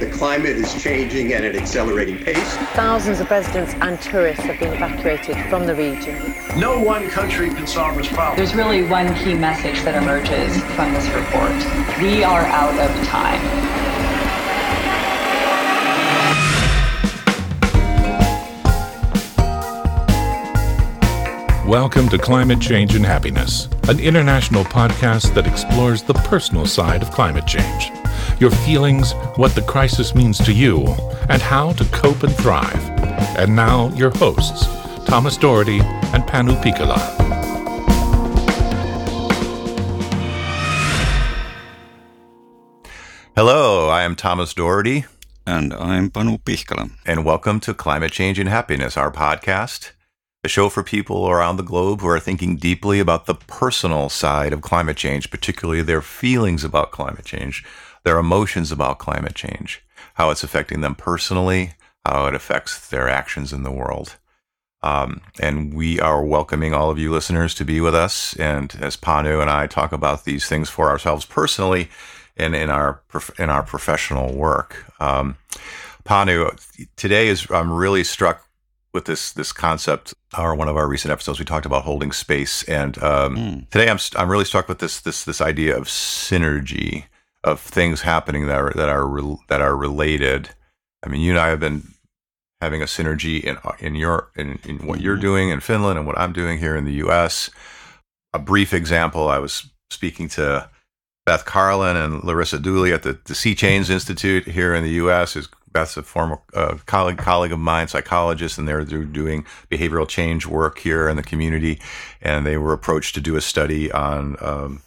The climate is changing at an accelerating pace. Thousands of residents and tourists have been evacuated from the region. No one country can solve this problem. There's really one key message that emerges from this report. We are out of time. Welcome to Climate Change and Happiness, an international podcast that explores the personal side of climate change your feelings, what the crisis means to you, and how to cope and thrive. And now, your hosts, Thomas Doherty and Panu Pihkala. Hello, I am Thomas Doherty. And I'm Panu Pihkala. And welcome to Climate Change and Happiness, our podcast, a show for people around the globe who are thinking deeply about the personal side of climate change, particularly their feelings about climate change, their emotions about climate change, how it's affecting them personally, how it affects their actions in the world. Um, and we are welcoming all of you listeners to be with us. And as Panu and I talk about these things for ourselves personally and in our in our professional work, um, Panu, today is I'm really struck with this this concept. Or one of our recent episodes, we talked about holding space, and um, mm. today I'm I'm really struck with this this this idea of synergy of things happening that are that are re, that are related. I mean, you and I have been having a synergy in in your in, in what you're mm-hmm. doing in Finland and what I'm doing here in the U.S. A brief example: I was speaking to Beth Karlin and Larissa Dooley at the, the See Change Institute here in the U.S. Is Beth's a former uh, colleague colleague of mine, psychologist, and they're, they're doing behavioral change work here in the community. And they were approached to do a study on um,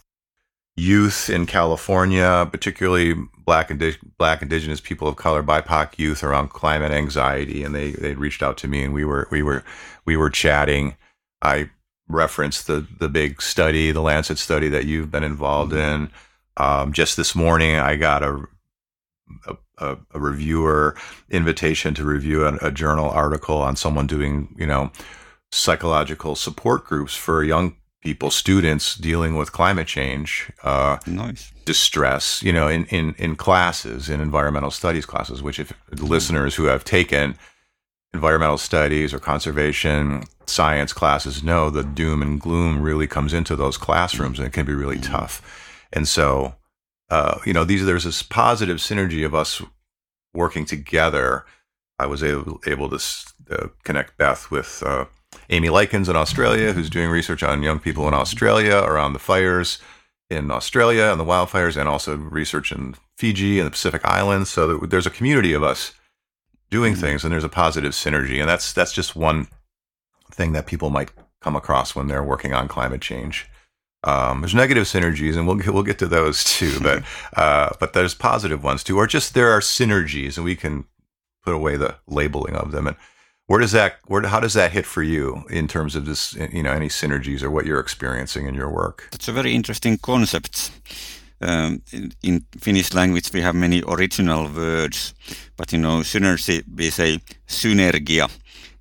youth in California, particularly black and black indigenous people of color, BIPOC youth around climate anxiety, and they they reached out to me and we were we were we were chatting. I referenced the the big study, the Lancet study that you've been involved in. Um, just this morning, I got a a, a reviewer invitation to review a, a journal article on someone doing you know psychological support groups for young people, students dealing with climate change, uh, nice. distress, you know, in, in, in classes, in environmental studies classes, which if listeners who have taken environmental studies or conservation science classes know the doom and gloom really comes into those classrooms and it can be really mm-hmm. tough. And so, uh, you know, these there's this positive synergy of us working together. I was able, able to uh, connect Beth with uh, Amy Lykins in Australia, who's doing research on young people in Australia around the fires in Australia and the wildfires, and also research in Fiji and the Pacific Islands. So there's a community of us doing mm-hmm. things, and there's a positive synergy, and that's that's just one thing that people might come across when they're working on climate change. Um, there's negative synergies, and we'll get, we'll get to those too. But uh, but there's positive ones too, or just there are synergies, and we can put away the labeling of them. And where does that where how does that hit for you in terms of this you know any synergies or what you're experiencing in your work? That's a very interesting concept. Um, in, in, Finnish language, we have many original words, but you know, synergy we say synergia.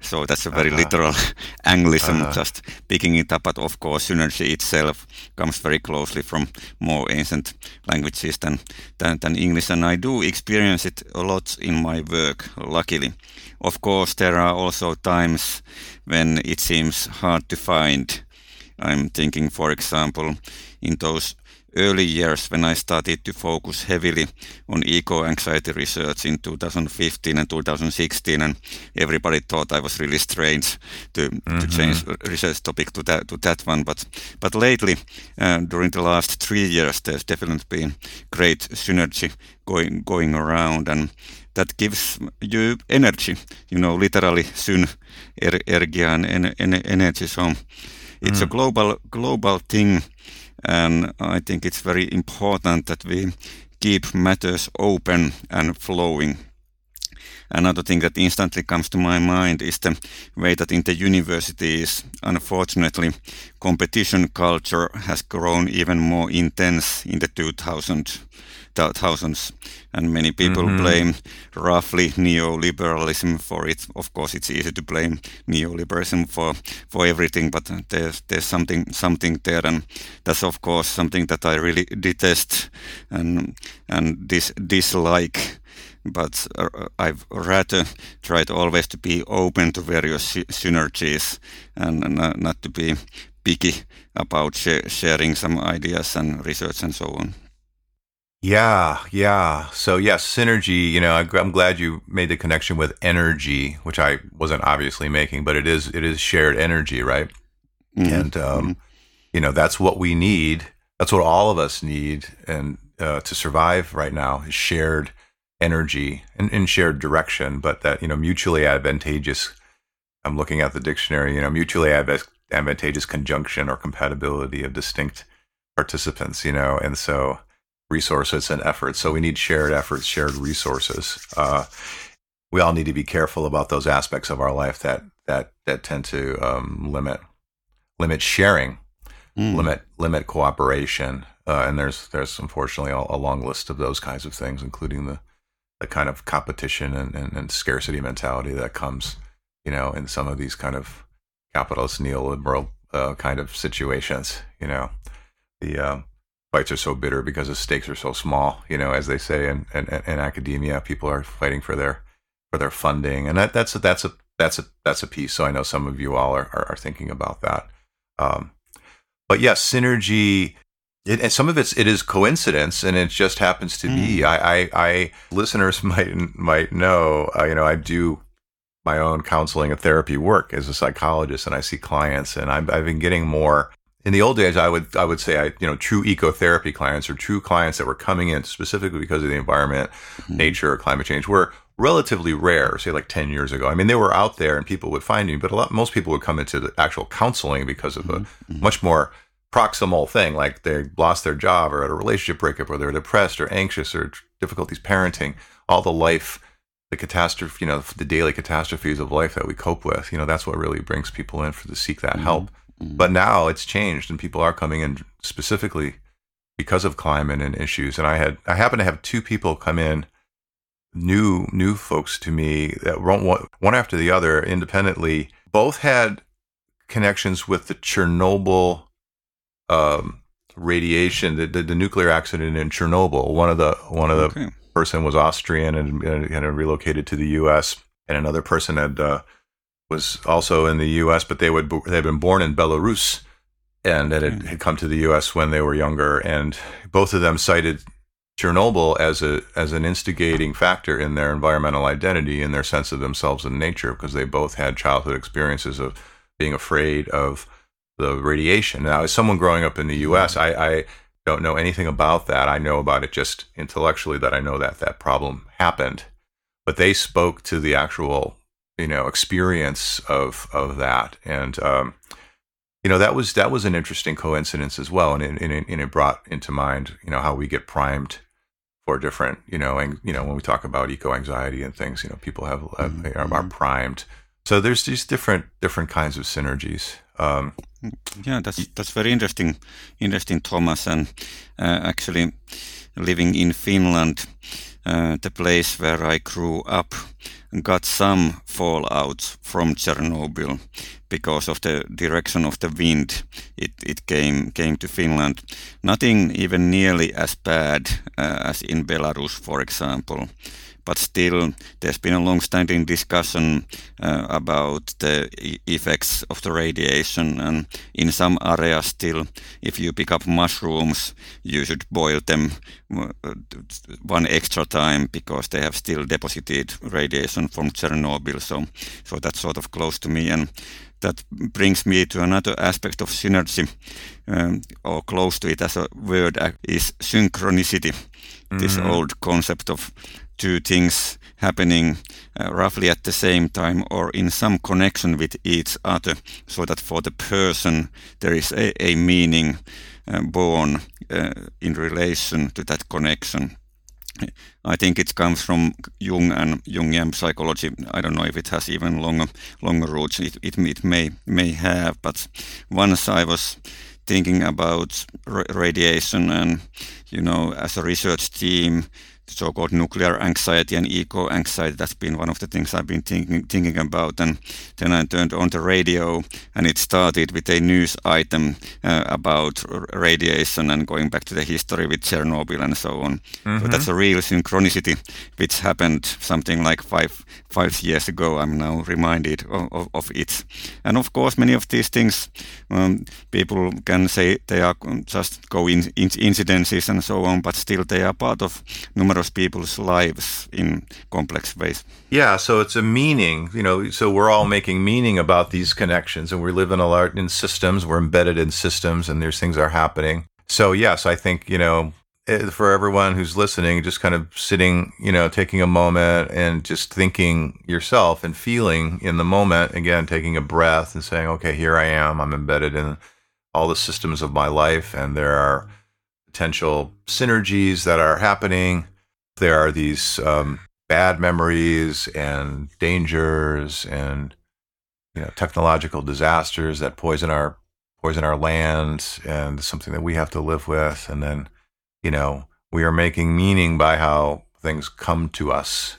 So that's a very uh-huh. literal Anglicism, uh-huh. just picking it up. But of course, synergy itself comes very closely from more ancient languages than, than, than English. And I do experience it a lot in my work, luckily. Of course, there are also times when it seems hard to find. I'm thinking, for example, in those early years when I started to focus heavily on eco-anxiety research in 2015 and 2016, and everybody thought I was really strange to, mm-hmm. to change research topic to that to that one. But but lately, uh, during the last three years, there's definitely been great synergy going going around, and that gives you energy. You know, literally syn er, and en, en, energy. So it's mm. a global global thing and I think it's very important that we keep matters open and flowing. Another thing that instantly comes to my mind is the way that in the universities, unfortunately, competition culture has grown even more intense in the 2000s thousands, and many people mm-hmm. blame roughly neoliberalism for it. Of course, it's easy to blame neoliberalism for for everything, but there's there's something something there, and that's of course something that I really detest and and dis- dislike. but uh, I've rather tried always to be open to various synergies and not to be picky about sh sharing some ideas and research and so on. Yeah, yeah. So yes, synergy. You know, I'm glad you made the connection with energy, which I wasn't obviously making, but it is it is shared energy, right? Mm-hmm. And um, mm-hmm. you know, that's what we need. That's what all of us need, and uh, to survive right now is shared energy and, and shared direction. But that you know, mutually advantageous. I'm looking at the dictionary. You know, mutually advantageous conjunction or compatibility of distinct participants. You know, and so resources and efforts. So we need shared efforts, shared resources. Uh, we all need to be careful about those aspects of our life that that that tend to um, limit limit sharing, mm. limit limit cooperation. Uh, and there's there's unfortunately a, a, long list of those kinds of things, including the the kind of competition and, and, and scarcity mentality that comes, you know, in some of these kind of capitalist neoliberal uh, kind of situations. You know, the um, fights are so bitter because the stakes are so small. You know, as they say in, in, in academia, people are fighting for their for their funding, and that that's a, that's a that's a that's a piece. So I know some of you all are are, are thinking about that. Um, but yes, synergy. It, and some of it's it is coincidence, and it just happens to mm. be. I, I, I, listeners might might know. Uh, you know, I do my own counseling and therapy work as a psychologist, and I see clients, and I've, I've been getting more in the old days, I would I would say I you know true ecotherapy clients or true clients that were coming in specifically because of the environment, mm-hmm. nature, or climate change were relatively rare. Say like ten years ago. I mean, they were out there and people would find me, but a lot most people would come into the actual counseling because of mm-hmm. a much more proximal thing, like they lost their job or had a relationship breakup, or they're depressed or anxious or difficulties parenting, all the life the catastrophe, you know, the daily catastrophes of life that we cope with. You know, that's what really brings people in for to seek that mm-hmm. help. Mm-hmm. But now it's changed, and people are coming in specifically because of climate and issues. And I had I happen to have two people come in, new new folks to me that one one after the other independently. Both had connections with the Chernobyl um, radiation, the, the, the, nuclear accident in Chernobyl. One of the one of the okay. person was Austrian and, and, and relocated to the U.S. and another person had. Uh, was also in the U.S., but they would they had been born in Belarus, and it had, hmm. had come to the U.S. when they were younger. And both of them cited Chernobyl as a as an instigating factor in their environmental identity and their sense of themselves and nature, because they both had childhood experiences of being afraid of the radiation. Now, as someone growing up in the U.S., I, I don't know anything about that. I know about it just intellectually that I know that that problem happened, but they spoke to the actual you know experience of of that. And um, you know that was that was an interesting coincidence as well. And it, and it, and it brought into mind you know how we get primed for different you know and you know when we talk about eco anxiety and things you know people have, have mm-hmm. are primed. So there's these different different kinds of synergies. Um, yeah that's that's very interesting interesting thomas. And uh, actually living in finland uh, the place where i grew up got some fallout from Chernobyl because of the direction of the wind. It, it came came to Finland. Nothing even nearly as bad uh, as in Belarus, for example but still there's been a long-standing discussion uh, about the e effects of the radiation and in some areas still if you pick up mushrooms you should boil them uh, one extra time because they have still deposited radiation from Chernobyl so so that's sort of close to me and that brings me to another aspect of synergy um, or close to it as a word uh, is synchronicity mm. this old concept of two things happening uh, roughly at the same time or in some connection with each other so that for the person there is a, a meaning uh, born uh, in relation to that connection. I think it comes from Jung and Jungian psychology. I don't know if it has even longer longer roots. It, it, it may may have, but once I was thinking about radiation and you know as a research team so-called nuclear anxiety and eco anxiety. That's been one of the things I've been thinking thinking about. And then I turned on the radio, and it started with a news item uh, about radiation and going back to the history with Chernobyl and so on. Mm-hmm. So that's a real synchronicity, which happened something like five five years ago. I'm now reminded of, of, of it. And of course, many of these things um, people can say they are just go in, in incidences and so on, but still they are part of numerous people's lives in complex ways. Yeah, so it's a meaning, you know. So we're all making meaning about these connections, and we live in a lot in systems. We're embedded in systems, and there's things are happening. So yes, I think you know Eh, for everyone who's listening, just kind of sitting, you know, taking a moment and just thinking yourself and feeling in the moment, again, taking a breath and saying, okay, here I am. I'm embedded in all the systems of my life, and there are potential synergies that are happening. There are these um, bad memories and dangers and you know technological disasters that poison our poison our land and something that we have to live with and then you know, we are making meaning by how things come to us.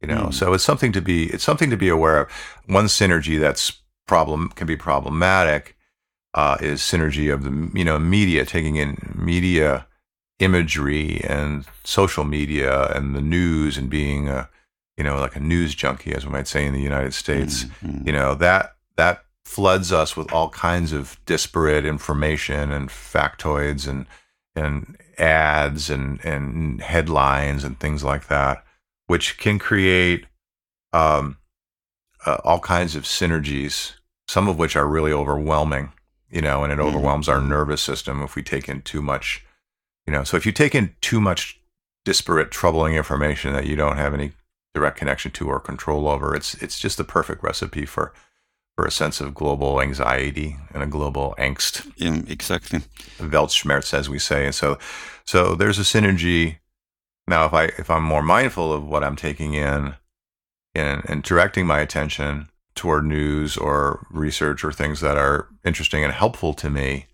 You know, mm. so it's something to be it's something to be aware of. One synergy that's problem can be problematic uh, is synergy of the you know media taking in media imagery and social media and the news and being a you know like a news junkie as we might say in the United States. Mm-hmm. You know that that floods us with all kinds of disparate information and factoids and and ads and, and headlines and things like that, which can create um, uh, all kinds of synergies, some of which are really overwhelming, you know, and it mm-hmm. overwhelms our nervous system if we take in too much, you know. So if you take in too much disparate, troubling information that you don't have any direct connection to or control over, it's it's just the perfect recipe for for a sense of global anxiety and a global angst. Yeah, exactly. Weltschmerz, as we say. And so, so there's a synergy. Now, if I if I'm more mindful of what I'm taking in, and, and directing my attention toward news or research or things that are interesting and helpful to me,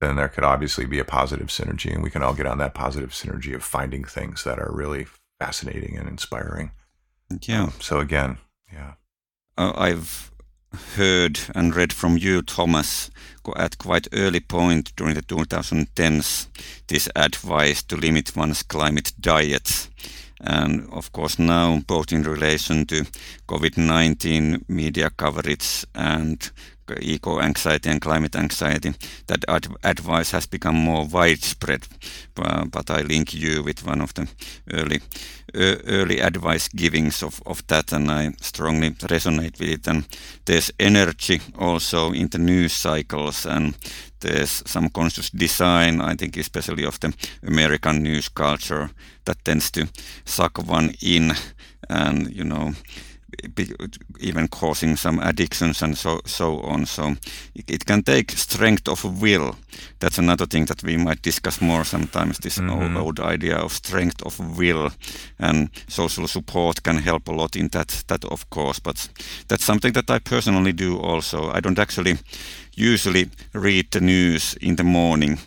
then there could obviously be a positive synergy, and we can all get on that positive synergy of finding things that are really fascinating and inspiring. Yeah. Um, so again, yeah. Uh, I've heard and read from you, Thomas, at quite early point during the 2010s, this advice to limit one's climate diet. And of course, now, both in relation to COVID 19 media coverage and eco anxiety and climate anxiety, that ad- advice has become more widespread. Uh, but I link you with one of the early uh, early advice givings of, of that, and I strongly resonate with it. And there's energy also in the news cycles, and there's some conscious design, I think, especially of the American news culture that tends to suck one in and, you know, even causing some addictions and so so on. So it, it, can take strength of will. That's another thing that we might discuss more sometimes. This mm-hmm. old, old, idea of strength of will and social support can help a lot in that. That of course, but that's something that I personally do also. I don't actually usually read the news in the morning.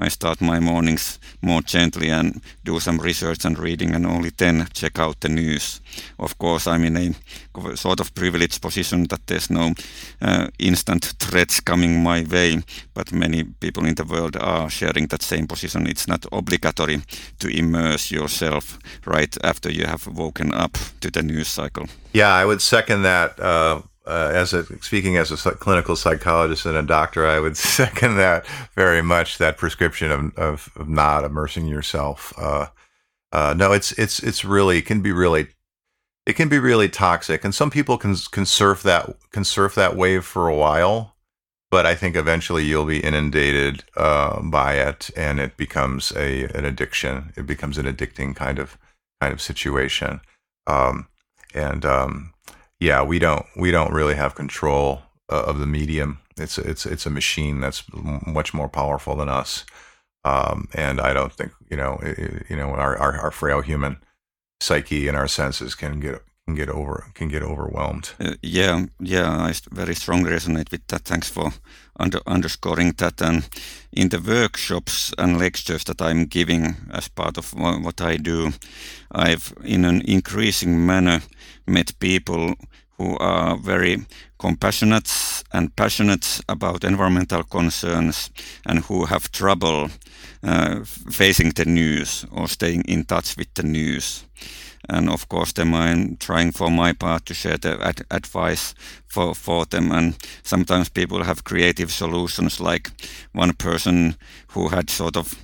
I start my mornings more gently and do some research and reading and only then check out the news. Of course, I'm in a sort of privileged position that there's no uh, instant threats coming my way, but many people in the world are sharing that same position. It's not obligatory to immerse yourself right after you have woken up to the news cycle. Yeah, I would second that. Uh, uh, as a speaking as a clinical psychologist and a doctor, I would second that very much. That prescription of of, of not immersing yourself. Uh, uh, no, it's it's it's really it can be really it can be really toxic, and some people can can surf that can surf that wave for a while, but I think eventually you'll be inundated uh, by it, and it becomes a an addiction. It becomes an addicting kind of kind of situation, um, and um, yeah, we don't we don't really have control uh, of the medium. It's it's it's a machine that's much more powerful than us, um, and I don't think you know it, you know our, our, our frail human psyche and our senses can get can get over can get overwhelmed. Uh, yeah, yeah, I very strongly resonate with that. Thanks for under, underscoring that. And in the workshops and lectures that I'm giving as part of what I do, I've in an increasing manner met people who are very compassionate and passionate about environmental concerns and who have trouble uh, facing the news or staying in touch with the news and of course then I'm trying for my part to share the ad advice for, for them. And sometimes people have creative solutions like one person who had sort of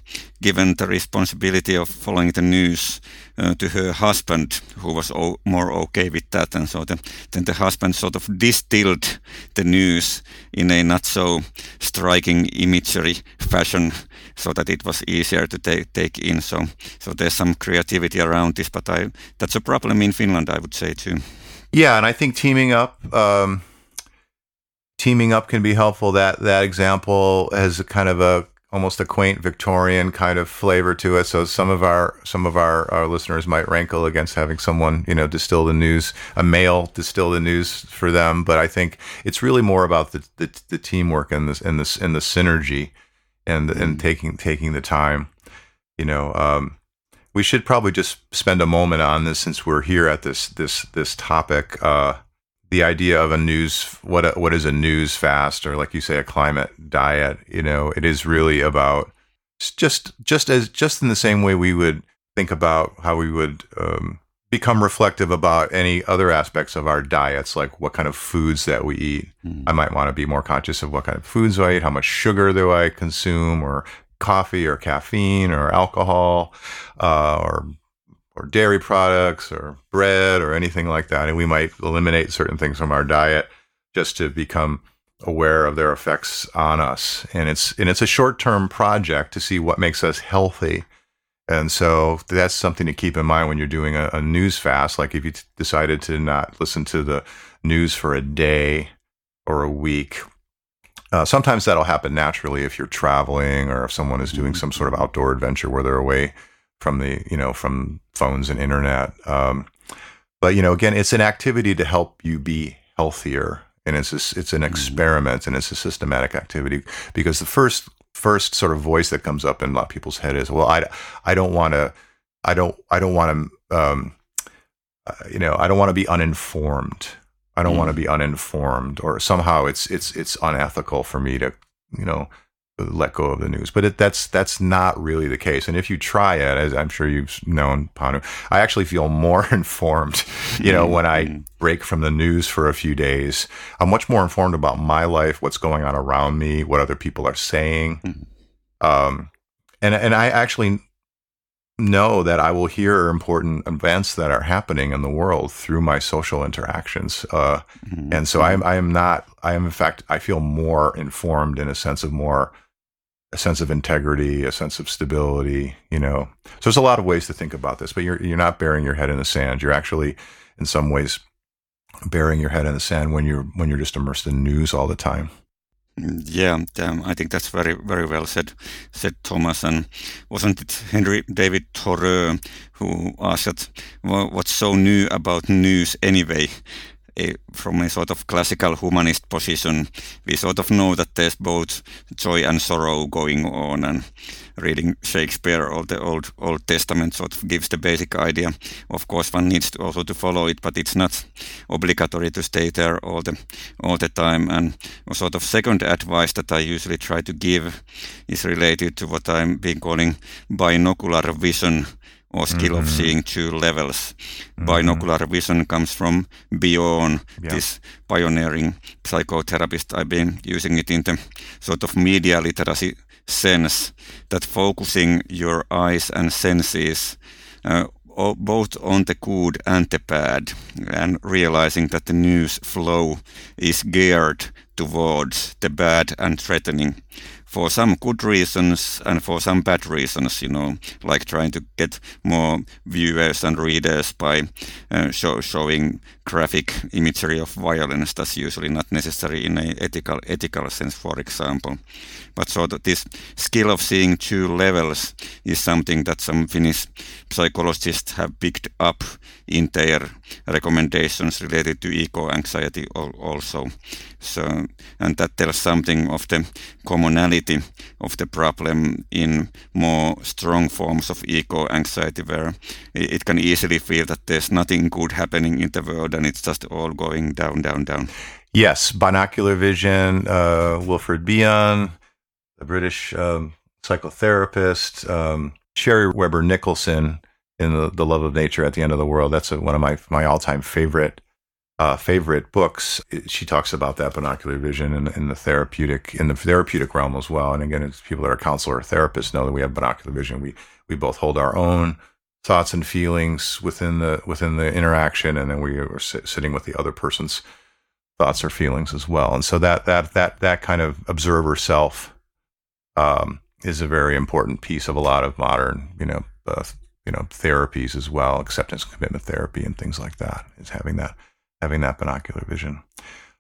given the responsibility of following the news uh, to her husband who was more okay with that. And so the, then the husband sort of distilled the news in a not so striking imagery fashion so that it was easier to take, take in. So so there's some creativity around this but I that's a problem in Finland I would say too yeah, and I think teaming up, um, teaming up can be helpful. That that example has a kind of a almost a quaint Victorian kind of flavor to it. So some of our some of our, our listeners might rankle against having someone you know distill the news, a male distill the news for them. But I think it's really more about the the, the teamwork and this and this and the synergy, and mm. and taking taking the time. You know, um, we should probably just spend a moment on this since we're here at this this this topic. Uh, the idea of a news what a, what is a news fast or like you say a climate diet. You know, it is really about just just as just in the same way we would think about how we would um, become reflective about any other aspects of our diets, like what kind of foods that we eat. Mm. I might want to be more conscious of what kind of foods I eat, how much sugar do I consume, or coffee or caffeine or alcohol uh, or or dairy products or bread or anything like that. And we might eliminate certain things from our diet just to become aware of their effects on us. And it's and it's a short term project to see what makes us healthy. And so that's something to keep in mind when you're doing a, a news fast. Like if you t- decided to not listen to the news for a day or a week, uh, sometimes that'll happen naturally if you're traveling or if someone is doing some sort of outdoor adventure where they're away from the you know from phones and internet. Um, but you know, again, it's an activity to help you be healthier, and it's a, it's an mm-hmm. experiment and it's a systematic activity because the first first sort of voice that comes up in a lot of people's head is, well, I I don't want to I don't I don't want to um, uh, you know I don't want to be uninformed I don't mm. want to be uninformed or somehow it's it's it's unethical for me to you know let go of the news. But it, that's that's not really the case. And if you try it, as I'm sure you've known, Panu, I actually feel more informed. You know, when I mm-hmm. break from the news for a few days, I'm much more informed about my life, what's going on around me, what other people are saying. Mm-hmm. Um, and and I actually know that I will hear important events that are happening in the world through my social interactions. Uh, mm-hmm. And so I am, I am not, I am in fact, I feel more informed in a sense of more, a sense of integrity, a sense of stability, you know. So there's a lot of ways to think about this, but you're, you're not burying your head in the sand. You're actually, in some ways, burying your head in the sand when you're, when you're just immersed in news all the time. Yeah, um, I think that's very, very well said, said Thomas. And wasn't it Henry David Thoreau who asked, "What's so new about news anyway?" A, from a sort of classical humanist position, we sort of know that there's both joy and sorrow going on, and reading Shakespeare or the Old Old Testament sort of gives the basic idea. Of course, one needs to also to follow it, but it's not obligatory to stay there all the all the time. And a sort of second advice that I usually try to give is related to what I'm been calling binocular vision or skill mm-hmm. of seeing two levels. Mm-hmm. Binocular vision comes from Bion yeah. this pioneering psychotherapist. I've been using it in the sort of media literacy sense that focusing your eyes and senses uh, both on the good and the bad and realizing that the news flow is geared towards the bad and threatening for some good reasons and for some bad reasons, you know, like trying to get more viewers and readers by uh, show, showing graphic imagery of violence. That's usually not necessary in an ethical ethical sense, for example. But so that this skill of seeing two levels is something that some Finnish psychologists have picked up their recommendations related to eco-anxiety also. So, and that tells something of the commonality of the problem in more strong forms of eco-anxiety, where it can easily feel that there's nothing good happening in the world and it's just all going down, down, down. Yes, binocular vision. Uh, Wilfred Bion, the British um, psychotherapist, um, Shierry Weber Nicholsen in the, the Love of Nature at the End of the World. That's a, one of my my all time favorite uh, favorite books. She talks about that binocular vision in, in the therapeutic in the therapeutic realm as well. And again, it's people that are counselor or therapists know that we have binocular vision. We we both hold our own thoughts and feelings within the within the interaction, and then we are sit, sitting with the other person's thoughts or feelings as well. And so that that that that kind of observer self um, is a very important piece of a lot of modern, you know, uh, you know, therapies as well, acceptance commitment therapy and things like that. Is having that having that binocular vision.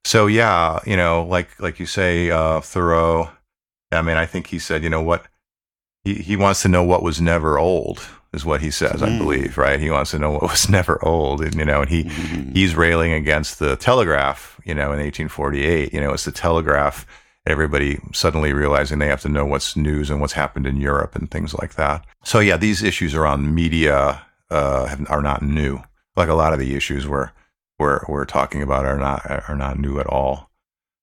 So yeah, you know, like like you say, uh, Thoreau. I mean, I think he said, you know what, he he wants to know what was never old is what he says, mm. I believe, right? He wants to know what was never old, and you know, and he mm. he's railing against the telegraph, you know, in 1848. You know, it's the telegraph. Everybody suddenly realizing they have to know what's news and what's happened in Europe and things like that. So yeah, these issues around media uh, have, are not new. Like a lot of the issues we're we're we're talking about are not are not new at all.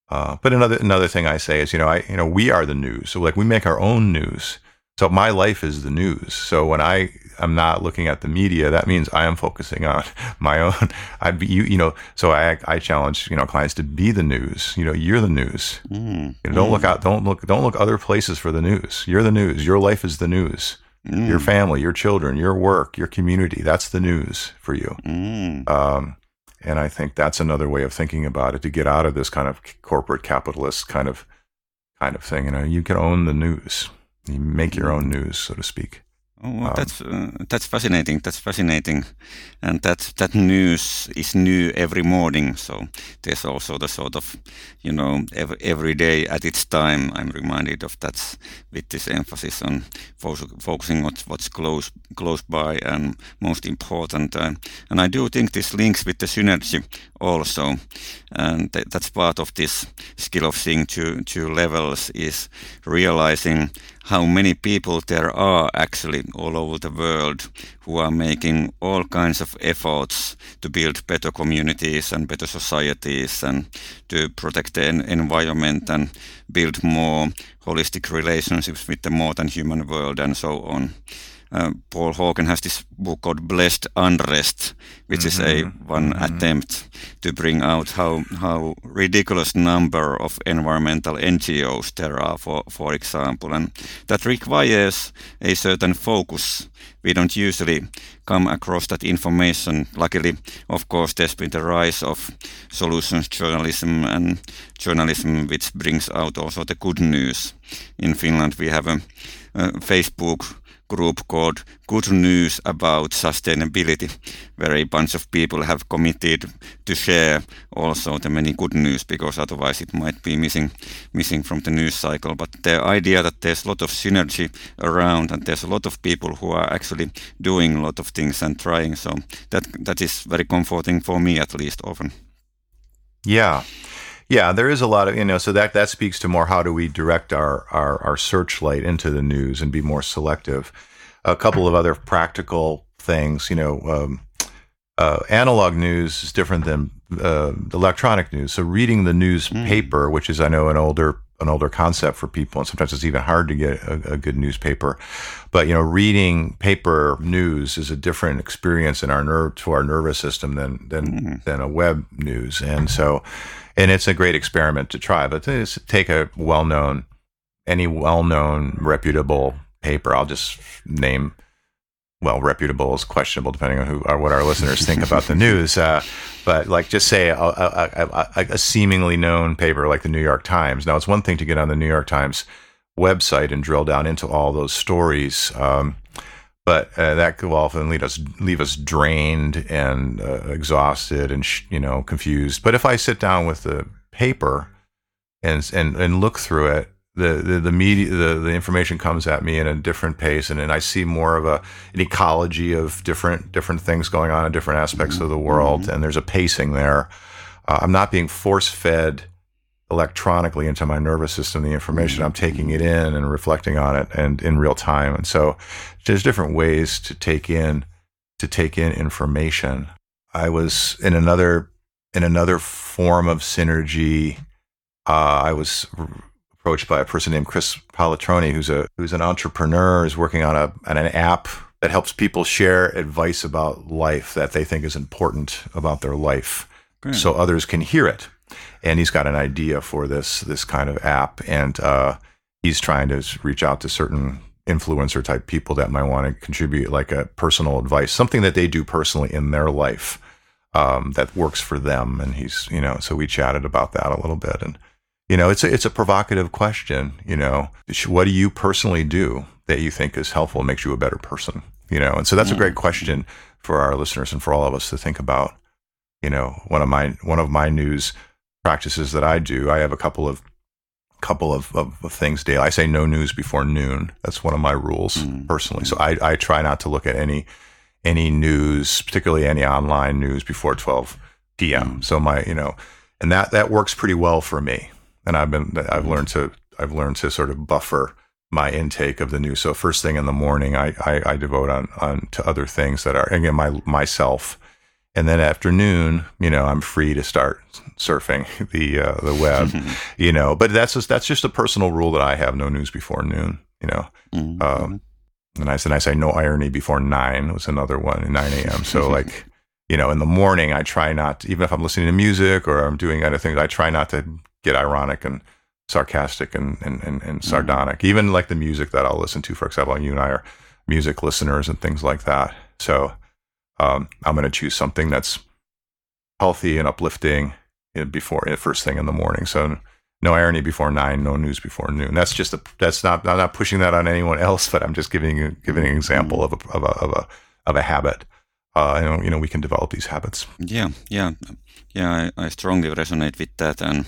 Uh, but another another thing I say is, you know, I you know we are the news. So like we make our own news. So my life is the news. So when I am not looking at the media, that means I am focusing on my own. I be you, you know. So I I challenge you know clients to be the news. You know, you're the news. Mm. You know, don't mm. look out. Don't look. Don't look other places for the news. You're the news. Your life is the news. Mm. Your family, your children, your work, your community. That's the news for you. Mm. Um, and I think that's another way of thinking about it to get out of this kind of corporate capitalist kind of kind of thing. You know, you can own the news. You make your own news, so to speak. Oh, well, um, that's uh, that's fascinating. That's fascinating, and that that news is new every morning. So there's also the sort of, you know, every, every day at its time. I'm reminded of that with this emphasis on focusing on what's close close by and most important. Uh, and I do think this links with the synergy also, and th- that's part of this skill of seeing two two levels is realizing how many people there are actually all over the world who are making all kinds of efforts to build better communities and better societies and to protect the environment and build more holistic relationships with the more than human world and so on uh, Paul Hawken has this book called Blessed Unrest, which mm-hmm. is a mm-hmm. one mm-hmm. attempt to bring out how how ridiculous number of environmental NGOs there are, for for example, and that requires a certain focus. We don't usually come across that information. Luckily, of course, there's been the rise of solutions journalism and journalism, which brings out also the good news. In Finland, we have a, a Facebook group called Good News About Sustainability, where a bunch of people have committed to share also the many good news, because otherwise it might be missing missing from the news cycle. But the idea that there's a lot of synergy around and there's a lot of people who are actually doing a lot of things and trying, so that that is very comforting for me at least often. Yeah. Yeah, there is a lot of you know, so that that speaks to more how do we direct our our, our searchlight into the news and be more selective. A couple of other practical things, you know, um, uh, analog news is different than uh, electronic news. So reading the newspaper, mm. which is I know an older an older concept for people, and sometimes it's even hard to get a, a, good newspaper. But you know, reading paper news is a different experience in our nerve to our nervous system than than mm. than a web news, and so and it's a great experiment to try. But take a well known, any well known reputable paper, I'll just name. Well, reputable is questionable depending on who or what our listeners think about the news. Uh, but like, just say a, a, a, a, seemingly known paper like the New York Times. Now, it's one thing to get on the New York Times website and drill down into all those stories. Um, but uh, that could often lead us leave us drained and uh, exhausted and you know confused. But if I sit down with the paper and and and look through it, the the, the media the, the information comes at me in a different pace, and, and I see more of a an ecology of different different things going on in different aspects mm-hmm. of the world, mm-hmm. and there's a pacing there. Uh, I'm not being force fed electronically into my nervous system the information i'm taking it in and reflecting on it and in real time and so there's different ways to take in to take in information i was in another in another form of synergy uh, i was approached by a person named chris politroni who's a who's an entrepreneur is working on a on an app that helps people share advice about life that they think is important about their life Great. so others can hear it and he's got an idea for this this kind of app, and uh, he's trying to reach out to certain influencer type people that might want to contribute like a personal advice, something that they do personally in their life um, that works for them. And he's you know, so we chatted about that a little bit, and you know, it's a, it's a provocative question. You know, what do you personally do that you think is helpful and makes you a better person? You know, and so that's a great question for our listeners and for all of us to think about. You know, one of my one of my news practices that I do, I have a couple of couple of, of, of, things daily. I say no news before noon. That's one of my rules mm. personally. So I, I try not to look at any any news, particularly any online news before 12 p.m. Mm. So my, you know, and that that works pretty well for me. And I've been I've learned to I've learned to sort of buffer my intake of the news. So first thing in the morning, I I, I devote on on to other things that are again my myself and then afternoon, you know, I'm free to start surfing the uh, the web, you know. But that's just that's just a personal rule that I have: no news before noon, you know. Mm-hmm. Um, and I said I say no irony before nine was another one, nine a.m. So like, you know, in the morning, I try not, to, even if I'm listening to music or I'm doing other things, I try not to get ironic and sarcastic and and and, and mm-hmm. sardonic. Mm-hmm. Even like the music that I'll listen to, for example, you and I are music listeners and things like that. So um, I'm going to choose something that's healthy and uplifting before first thing in the morning. So no irony before nine, no news before noon. That's just a that's not I'm not pushing that on anyone else, but I'm just giving giving an example of a of a of a, of a habit. Uh, you know, we can develop these habits. Yeah, yeah, yeah. I, I strongly resonate with that, and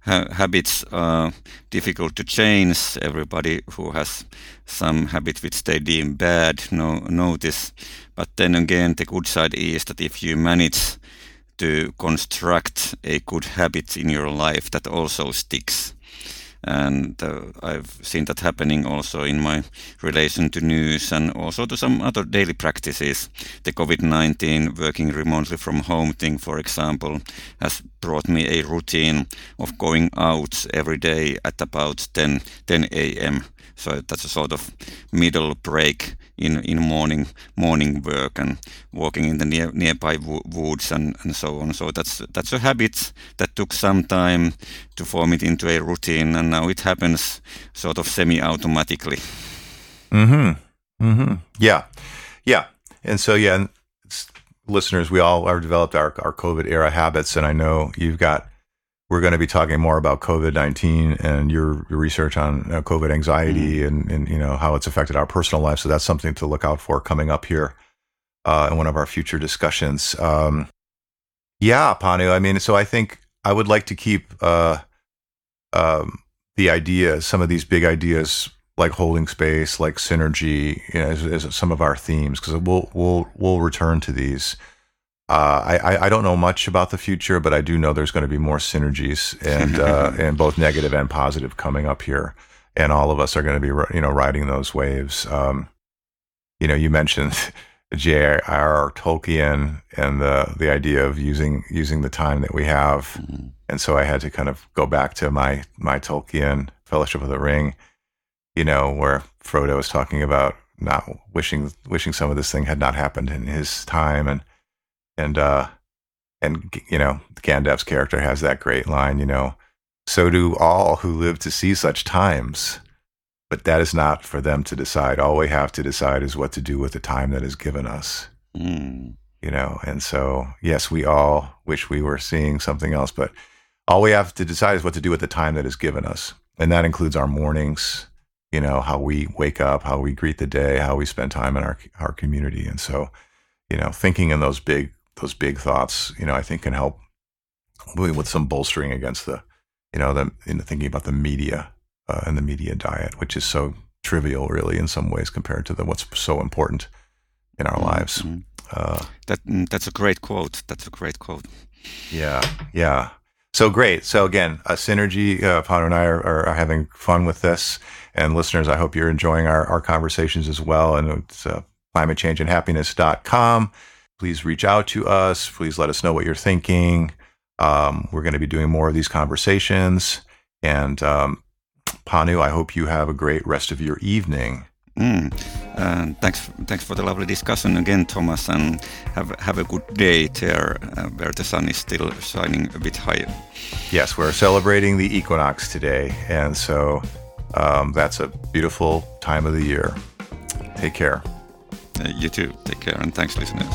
ha habits are difficult to change. Everybody who has some habit which they deem bad know, notice. But then again, the good side is that if you manage to construct a good habit in your life, that also sticks and uh, I've seen that happening also in my relation to news and also to some other daily practices. The COVID-19 working remotely from home thing, for example, has brought me a routine of going out every day at about 10, 10 a.m. So that's a sort of middle break in in morning morning work and walking in the near, nearby woods and, and so on. So that's that's a habit that took some time to form it into a routine, and now it happens sort of semi-automatically. Hmm. Hmm. Yeah. Yeah. And so yeah, listeners, we all have developed our our COVID era habits, and I know you've got we're going to be talking more about COVID nineteen and your, your, research on uh, COVID anxiety mm-hmm. and, and you know how it's affected our personal life. So that's something to look out for coming up here uh, in one of our future discussions. Um, yeah, Panu. I mean, so I think I would like to keep uh, um, the idea, some of these big ideas, like holding space, like synergy, you know, as, as some of our themes, because we'll we'll we'll return to these. Uh, I, I don't know much about the future, but I do know there's going to be more synergies and uh, and both negative and positive coming up here, and all of us are going to be you know riding those waves. Um, you know, you mentioned J.R.R. Tolkien and the the idea of using using the time that we have, mm-hmm. and so I had to kind of go back to my my Tolkien Fellowship of the Ring, you know, where Frodo was talking about not wishing wishing some of this thing had not happened in his time and and uh, and you know Gandalf's character has that great line. You know, so do all who live to see such times. But that is not for them to decide. All we have to decide is what to do with the time that is given us. Mm. You know, and so yes, we all wish we were seeing something else, but all we have to decide is what to do with the time that is given us, and that includes our mornings, you know, how we wake up, how we greet the day, how we spend time in our our community. And so, you know, thinking in those big those big thoughts, you know, I think can help with some bolstering against the, you know, the in thinking about the media uh, and the media diet, which is so trivial, really, in some ways compared to the what's so important in our lives. Mm-hmm. Uh, that mm, that's a great quote. That's a great quote. Yeah, yeah. So great. So again, a synergy. Uh, Panu and I are, are, having fun with this, and listeners, I hope you're enjoying our, our conversations as well. And it's uh, climatechangeandhappiness.com. Please reach out to us. Please let us know what you're thinking. Um, we're going to be doing more of these conversations. And um, Panu, I hope you have a great rest of your evening. Mm. Uh, thanks, thanks for the lovely discussion again, Thomas, and have have a good day there, uh, where the sun is still shining a bit higher. Yes, we're celebrating the equinox today, and so um, that's a beautiful time of the year. Take care. You too. Take care and thanks, listeners.